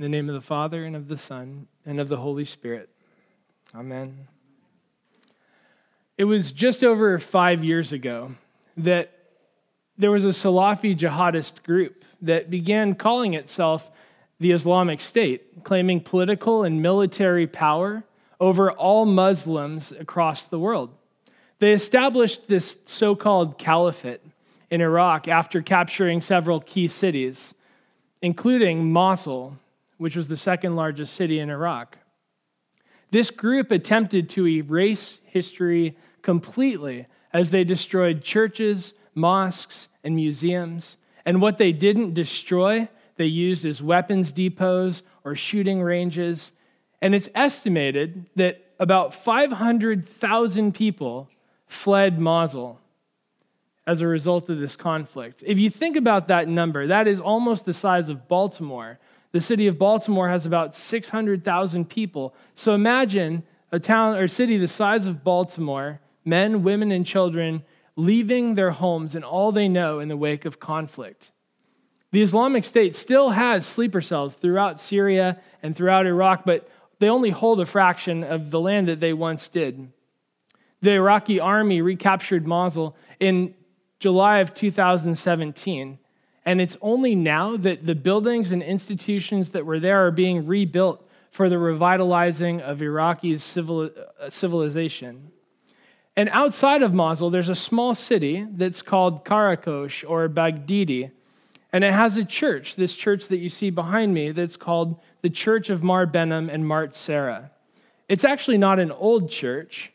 In the name of the Father, and of the Son, and of the Holy Spirit. Amen. It was just over five years ago that there was a Salafi jihadist group that began calling itself the Islamic State, claiming political and military power over all Muslims across the world. They established this so called caliphate in Iraq after capturing several key cities, including Mosul, which was the second largest city in Iraq. This group attempted to erase history completely as they destroyed churches, mosques, and museums. And what they didn't destroy, they used as weapons depots or shooting ranges. And it's estimated that about 500,000 people fled Mosul as a result of this conflict. If you think about that number, that is almost the size of Baltimore. The city of Baltimore has about 600,000 people. So imagine a town or city the size of Baltimore, men, women, and children leaving their homes and all they know in the wake of conflict. The Islamic State still has sleeper cells throughout Syria and throughout Iraq, but they only hold a fraction of the land that they once did. The Iraqi army recaptured Mosul in July of 2017, and it's only now that the buildings and institutions that were there are being rebuilt for the revitalizing of Iraqi's civil, uh, civilization. And outside of Mosul, there's a small city that's called Karakosh or Baghdadi. And it has a church, this church that you see behind me, that's called the Church of Mar Behnam and Mart Sarah. It's actually not an old church,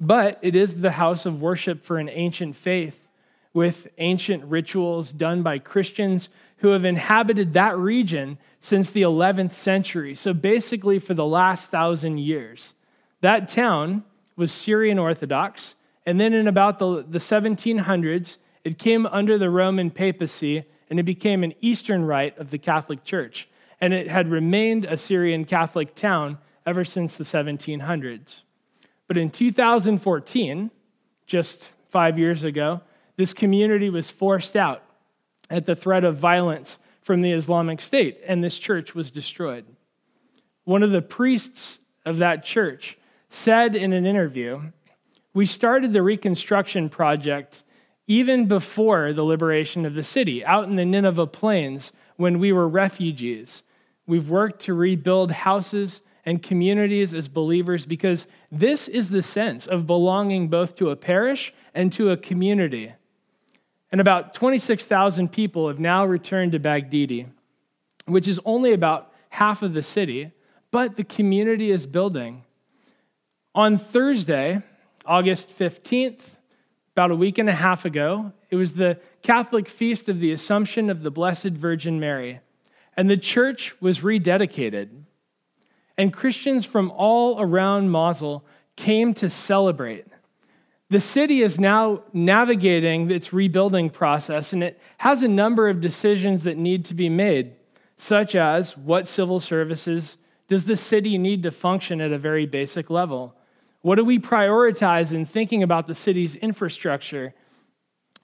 but it is the house of worship for an ancient faith with ancient rituals done by Christians who have inhabited that region since the 11th century. So basically, for the last thousand years. That town was Syrian Orthodox. And then in about the, the 1700s, it came under the Roman papacy and it became an eastern rite of the Catholic Church. And it had remained a Syrian Catholic town ever since the 1700s. But in 2014, just five years ago, this community was forced out at the threat of violence from the Islamic State, and this church was destroyed. One of the priests of that church said in an interview, We started the reconstruction project even before the liberation of the city, out in the Nineveh plains when we were refugees. We've worked to rebuild houses and communities as believers because this is the sense of belonging both to a parish and to a community. And about 26,000 people have now returned to Baghdadi, which is only about half of the city, but the community is building. On Thursday, August 15th, about a week and a half ago, it was the Catholic feast of the Assumption of the Blessed Virgin Mary, and the church was rededicated. And Christians from all around Mosul came to celebrate. The city is now navigating its rebuilding process, and it has a number of decisions that need to be made, such as what civil services does the city need to function at a very basic level? What do we prioritize in thinking about the city's infrastructure?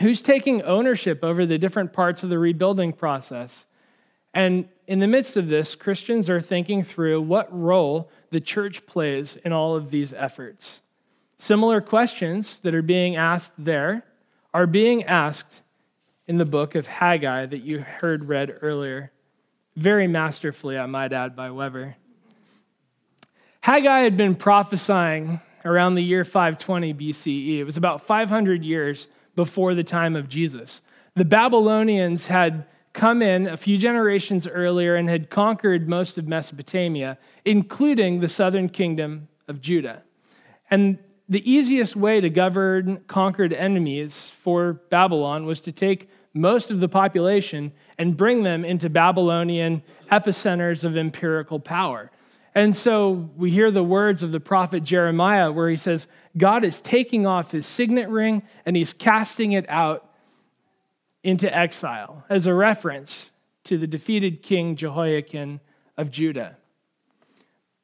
Who's taking ownership over the different parts of the rebuilding process? And in the midst of this, Christians are thinking through what role the church plays in all of these efforts. Similar questions that are being asked there are being asked in the book of Haggai that you heard read earlier. Very masterfully, I might add, by Weber. Haggai had been prophesying around the year 520 BCE. It was about 500 years before the time of Jesus. The Babylonians had come in a few generations earlier and had conquered most of Mesopotamia, including the southern kingdom of Judah. And the easiest way to govern conquered enemies for Babylon was to take most of the population and bring them into Babylonian epicenters of empirical power. And so we hear the words of the prophet Jeremiah where he says, God is taking off his signet ring and he's casting it out into exile as a reference to the defeated king Jehoiakim of Judah.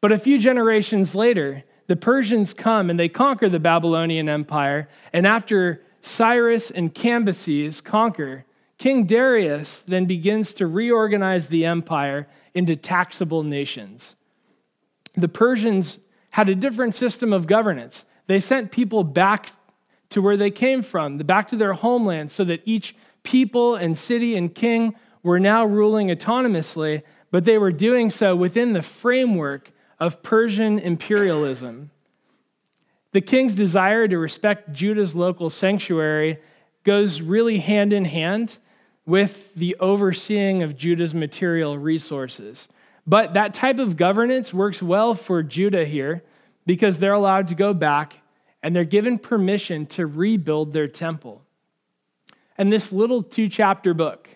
But a few generations later, the Persians come and they conquer the Babylonian Empire. And after Cyrus and Cambyses conquer, King Darius then begins to reorganize the empire into taxable nations. The Persians had a different system of governance. They sent people back to where they came from, back to their homeland, so that each people and city and king were now ruling autonomously, but they were doing so within the framework of Persian imperialism. The king's desire to respect Judah's local sanctuary goes really hand in hand with the overseeing of Judah's material resources. But that type of governance works well for Judah here because they're allowed to go back and they're given permission to rebuild their temple. And this little two chapter book,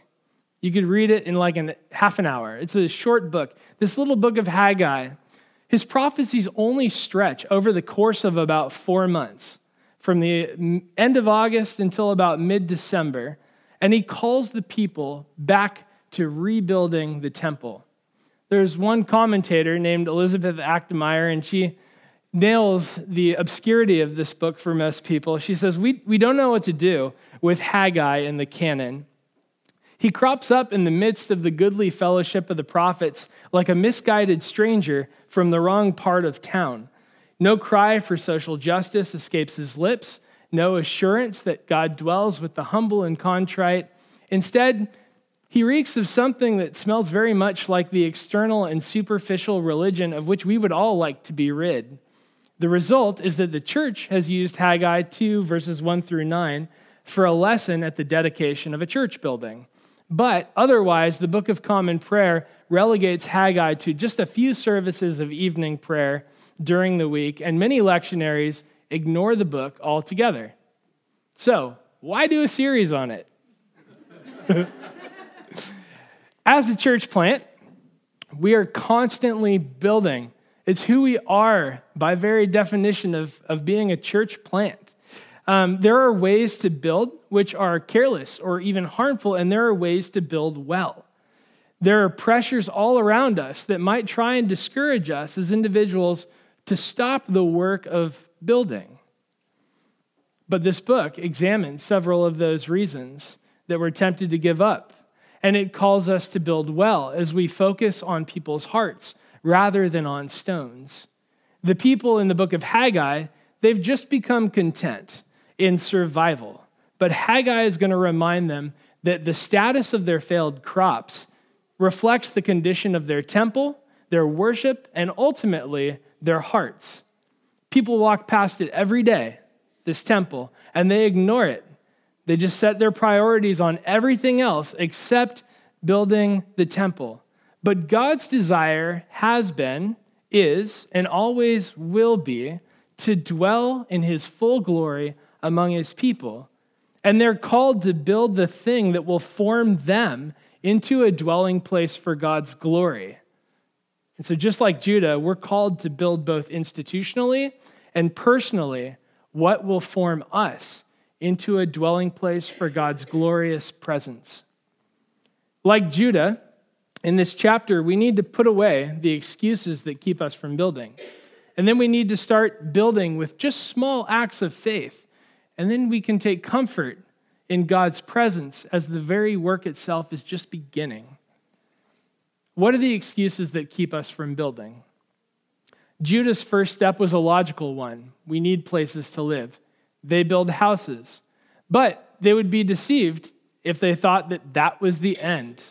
you could read it in like a half an hour. It's a short book. This little book of Haggai, his prophecies only stretch over the course of about four months, from the end of August until about mid December and he calls the people back to rebuilding the temple. There's one commentator named Elizabeth Achtemeier, and she nails the obscurity of this book for most people. She says, We, we don't know what to do with Haggai in the canon. He crops up in the midst of the goodly fellowship of the prophets like a misguided stranger from the wrong part of town. No cry for social justice escapes his lips no assurance that God dwells with the humble and contrite. Instead, he reeks of something that smells very much like the external and superficial religion of which we would all like to be rid. The result is that the church has used Haggai 2, verses 1 through 9, for a lesson at the dedication of a church building. But otherwise, the Book of Common Prayer relegates Haggai to just a few services of evening prayer during the week, and many lectionaries ignore the book altogether. So, why do a series on it? As a church plant, we are constantly building. It's who we are by very definition of, of being a church plant. Um, there are ways to build which are careless or even harmful, and there are ways to build well. There are pressures all around us that might try and discourage us as individuals to stop the work of building. But this book examines several of those reasons that we're tempted to give up. And it calls us to build well as we focus on people's hearts rather than on stones. The people in the book of Haggai, they've just become content in survival. But Haggai is going to remind them that the status of their failed crops reflects the condition of their temple, their worship, and ultimately their hearts. People walk past it every day, this temple, and they ignore it. They just set their priorities on everything else except building the temple. But God's desire has been, is, and always will be to dwell in his full glory among his people. And they're called to build the thing that will form them into a dwelling place for God's glory. And so, just like Judah, we're called to build both institutionally and personally what will form us into a dwelling place for God's glorious presence. Like Judah, in this chapter, we need to put away the excuses that keep us from building. And then we need to start building with just small acts of faith. And then we can take comfort in God's presence as the very work itself is just beginning. What are the excuses that keep us from building? Judah's first step was a logical one. We need places to live. They build houses. But they would be deceived if they thought that that was the end.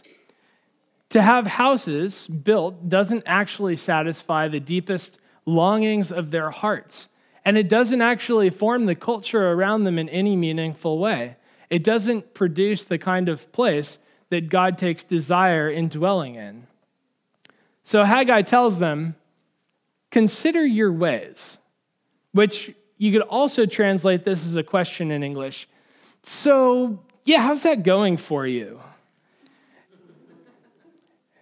To have houses built doesn't actually satisfy the deepest longings of their hearts. And it doesn't actually form the culture around them in any meaningful way. It doesn't produce the kind of place that God takes desire in dwelling in. So Haggai tells them, Consider your ways, which you could also translate this as a question in English. So, yeah, how's that going for you?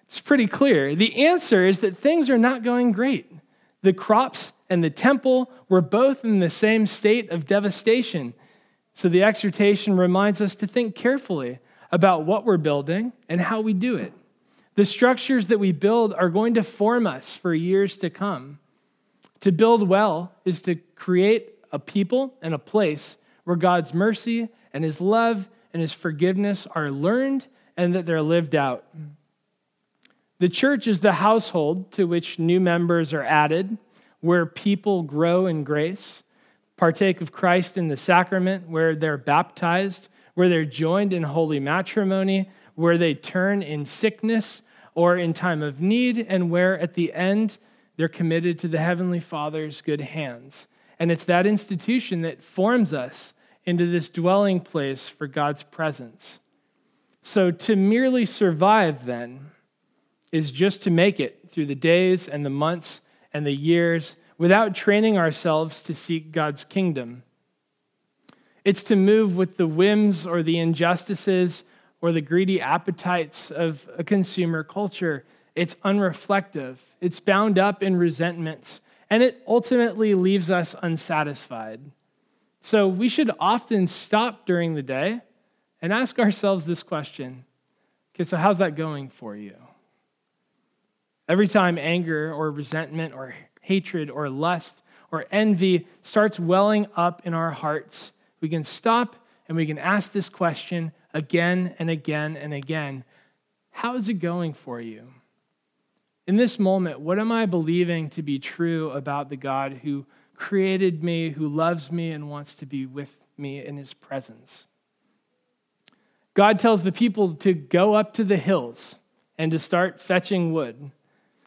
It's pretty clear. The answer is that things are not going great. The crops and the temple were both in the same state of devastation. So the exhortation reminds us to think carefully about what we're building and how we do it. The structures that we build are going to form us for years to come. To build well is to create a people and a place where God's mercy and his love and his forgiveness are learned and that they're lived out. The church is the household to which new members are added, where people grow in grace, partake of Christ in the sacrament, where they're baptized, where they're joined in holy matrimony, where they turn in sickness or in time of need, and where at the end they're committed to the Heavenly Father's good hands. And it's that institution that forms us into this dwelling place for God's presence. So to merely survive, then, is just to make it through the days and the months and the years without training ourselves to seek God's kingdom. It's to move with the whims or the injustices or the greedy appetites of a consumer culture. It's unreflective, it's bound up in resentments, and it ultimately leaves us unsatisfied. So we should often stop during the day and ask ourselves this question Okay, so how's that going for you? Every time anger or resentment or hatred or lust or envy starts welling up in our hearts, we can stop and we can ask this question again and again and again How is it going for you? In this moment, what am I believing to be true about the God who created me, who loves me, and wants to be with me in his presence? God tells the people to go up to the hills and to start fetching wood.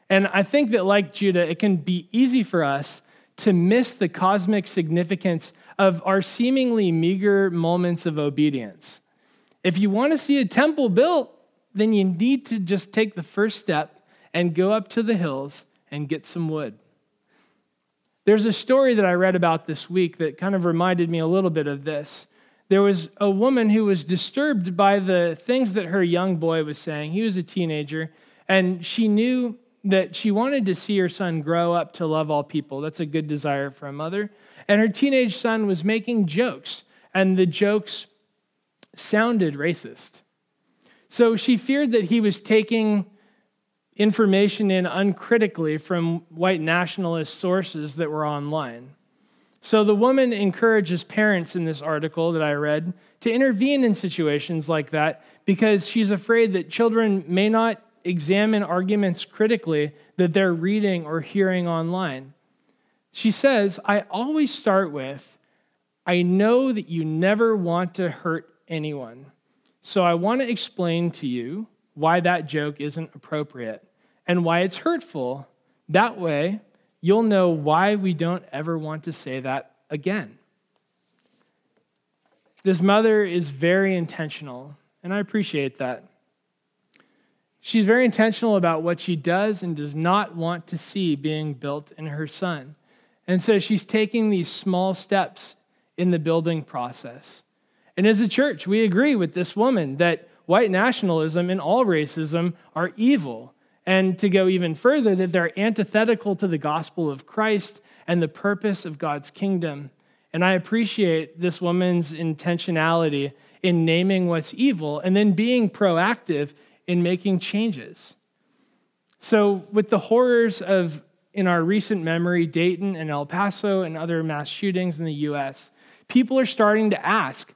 And I think that, like Judah, it can be easy for us to miss the cosmic significance of our seemingly meager moments of obedience. If you want to see a temple built, then you need to just take the first step and go up to the hills and get some wood. There's a story that I read about this week that kind of reminded me a little bit of this. There was a woman who was disturbed by the things that her young boy was saying. He was a teenager, and she knew that she wanted to see her son grow up to love all people. That's a good desire for a mother. And her teenage son was making jokes, and the jokes sounded racist. So she feared that he was taking information in uncritically from white nationalist sources that were online. So the woman encourages parents in this article that I read to intervene in situations like that because she's afraid that children may not examine arguments critically that they're reading or hearing online. She says, I always start with, I know that you never want to hurt anyone. So I want to explain to you why that joke isn't appropriate and why it's hurtful. That way, you'll know why we don't ever want to say that again. This mother is very intentional, and I appreciate that. She's very intentional about what she does and does not want to see being built in her son. And so she's taking these small steps in the building process. And as a church, we agree with this woman that white nationalism and all racism are evil. And to go even further, that they're antithetical to the gospel of Christ and the purpose of God's kingdom. And I appreciate this woman's intentionality in naming what's evil and then being proactive in making changes. So, with the horrors of, in our recent memory, Dayton and El Paso and other mass shootings in the US, people are starting to ask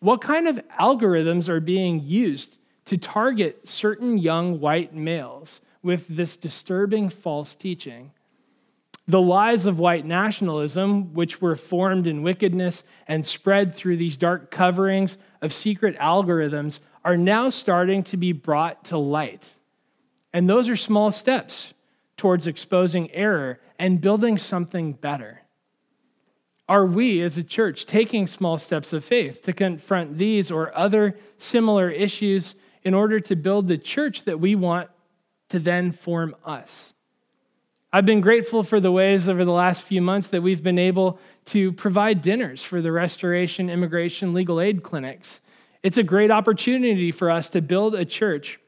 what kind of algorithms are being used to target certain young white males with this disturbing false teaching? The lies of white nationalism, which were formed in wickedness and spread through these dark coverings of secret algorithms, are now starting to be brought to light. And those are small steps towards exposing error and building something better. Are we as a church taking small steps of faith to confront these or other similar issues in order to build the church that we want to then form us? I've been grateful for the ways over the last few months that we've been able to provide dinners for the restoration, immigration, legal aid clinics it's a great opportunity for us to build a church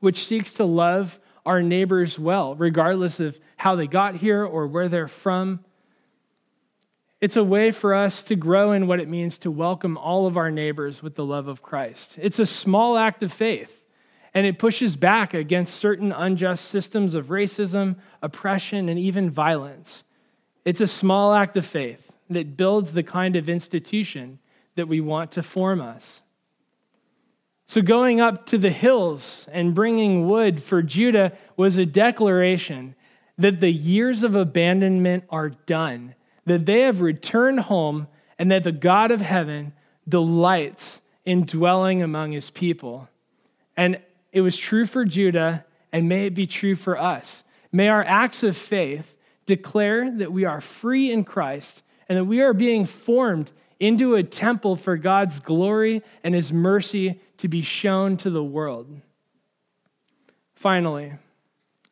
which seeks to love our neighbors well, regardless of how they got here or where they're from. It's a way for us to grow in what it means to welcome all of our neighbors with the love of Christ. It's a small act of faith, and it pushes back against certain unjust systems of racism, oppression, and even violence. It's a small act of faith that builds the kind of institution that we want to form us. So, going up to the hills and bringing wood for Judah was a declaration that the years of abandonment are done, that they have returned home, and that the God of heaven delights in dwelling among his people. And it was true for Judah, and may it be true for us. May our acts of faith declare that we are free in Christ and that we are being formed into a temple for God's glory and his mercy to be shown to the world. Finally,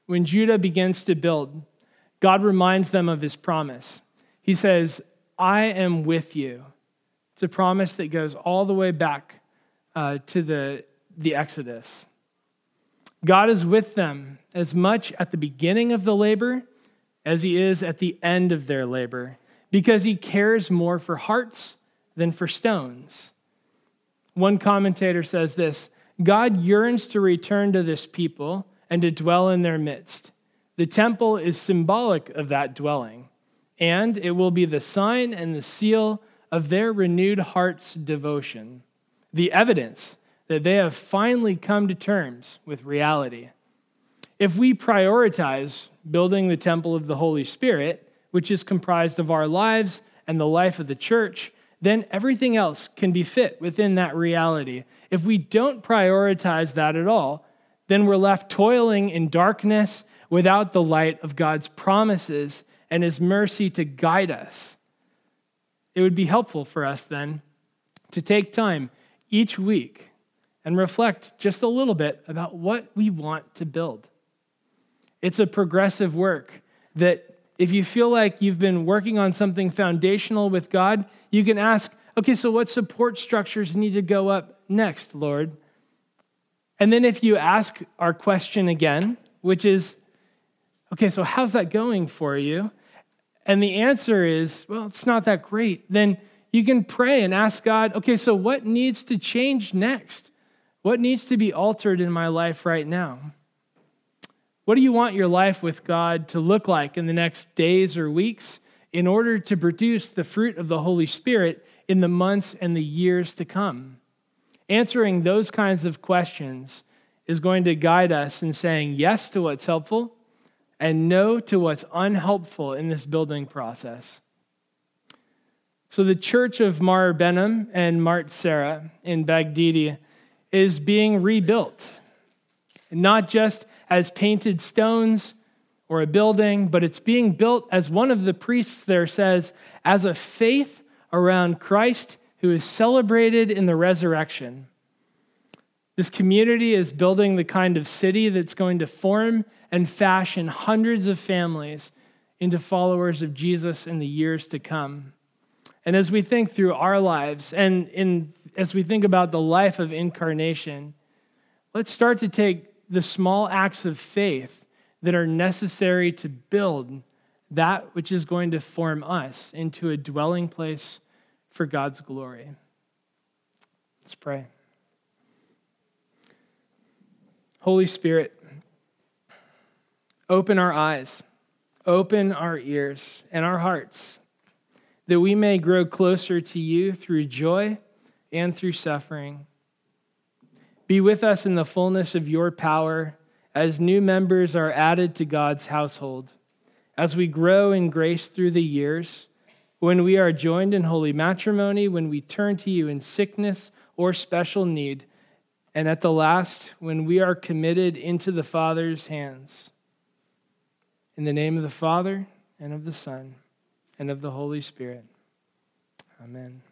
when Judah begins to build, God reminds them of his promise. He says, I am with you. It's a promise that goes all the way back uh, to the, the Exodus. God is with them as much at the beginning of the labor as he is at the end of their labor, because he cares more for hearts than for stones. One commentator says this God yearns to return to this people and to dwell in their midst. The temple is symbolic of that dwelling, and it will be the sign and the seal of their renewed heart's devotion, the evidence that they have finally come to terms with reality. If we prioritize building the temple of the Holy Spirit, which is comprised of our lives and the life of the church, then everything else can be fit within that reality. If we don't prioritize that at all, then we're left toiling in darkness without the light of God's promises and His mercy to guide us. It would be helpful for us then to take time each week and reflect just a little bit about what we want to build. It's a progressive work that if you feel like you've been working on something foundational with God, you can ask, okay, so what support structures need to go up next, Lord? And then if you ask our question again, which is, okay, so how's that going for you? And the answer is, well, it's not that great. Then you can pray and ask God, okay, so what needs to change next? What needs to be altered in my life right now? What do you want your life with God to look like in the next days or weeks in order to produce the fruit of the Holy Spirit in the months and the years to come? Answering those kinds of questions is going to guide us in saying yes to what's helpful and no to what's unhelpful in this building process. So, the church of Mar Behnam and Mart Sarah in Baghdidi is being rebuilt, not just as painted stones or a building, but it's being built, as one of the priests there says, as a faith around Christ who is celebrated in the resurrection. This community is building the kind of city that's going to form and fashion hundreds of families into followers of Jesus in the years to come. And as we think through our lives and in as we think about the life of incarnation, let's start to take the small acts of faith that are necessary to build that which is going to form us into a dwelling place for God's glory. Let's pray. Holy Spirit, open our eyes, open our ears and our hearts, that we may grow closer to you through joy and through suffering. Be with us in the fullness of your power as new members are added to God's household, as we grow in grace through the years, when we are joined in holy matrimony, when we turn to you in sickness or special need, and at the last, when we are committed into the Father's hands. In the name of the Father, and of the Son, and of the Holy Spirit. Amen.